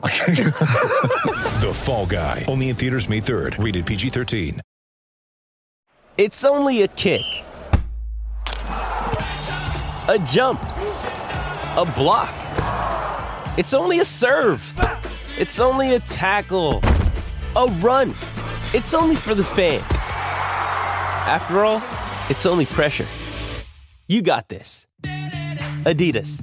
The Fall Guy. Only in theaters May 3rd. Rated PG-13. It's only a kick, a jump, a block. It's only a serve. It's only a tackle, a run. It's only for the fans. After all, it's only pressure. You got this. Adidas.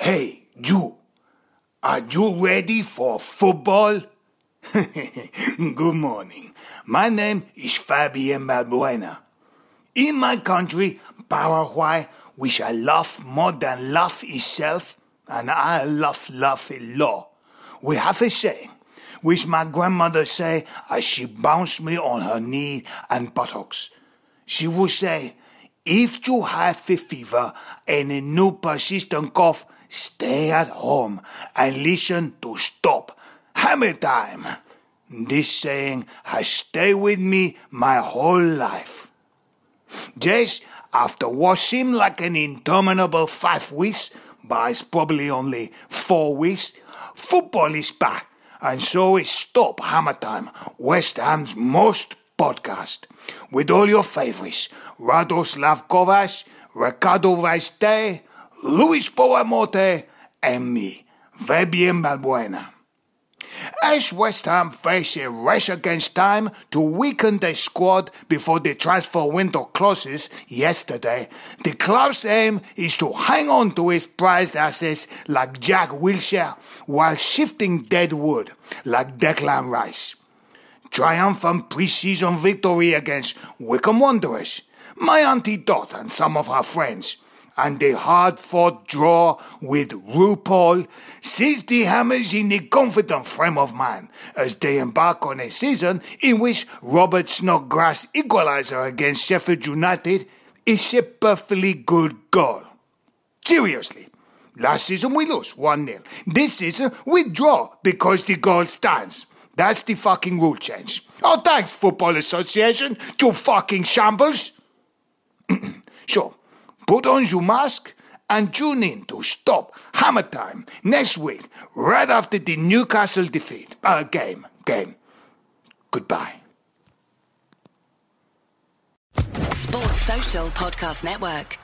Hey, you. Are you ready for football? Good morning. My name is Fabian Balbuena. In my country, Paraguay, which I love more than love itself, and I love love a lot, we have a saying, which my grandmother say as she bounced me on her knee and buttocks. She would say, if you have a fever and a new persistent cough, stay at home and listen to Stop Hammer Time. This saying has stayed with me my whole life. Just after what seemed like an interminable five weeks, but it's probably only four weeks, football is back, and so is Stop Hammer Time, West Ham's most podcast, with all your favorites, Radoslav Kovac, Ricardo Vaz Tê, Luis Boa Morte, and me, Fabian Balbuena. As West Ham face a race against time to weaken their squad before the transfer window closes yesterday, the club's aim is to hang on to its prized assets like Jack Wilshere while shifting dead wood like Declan Rice. Triumphant preseason victory against Wycombe Wanderers, my auntie Dot and some of her friends, and a hard-fought draw with RuPaul sees the Hammers in a confident frame of mind as they embark on a season in which Robert Snodgrass' equalizer against Sheffield United is a perfectly good goal. Seriously. Last season we lose 1 0. This season we draw because the goal stands. That's the fucking rule change. Oh, thanks, Football Association, you fucking shambles. sure, put on your mask and tune in to Stop Hammer Time next week, right after the Newcastle defeat. Uh, game, game. Goodbye. Sports Social Podcast Network.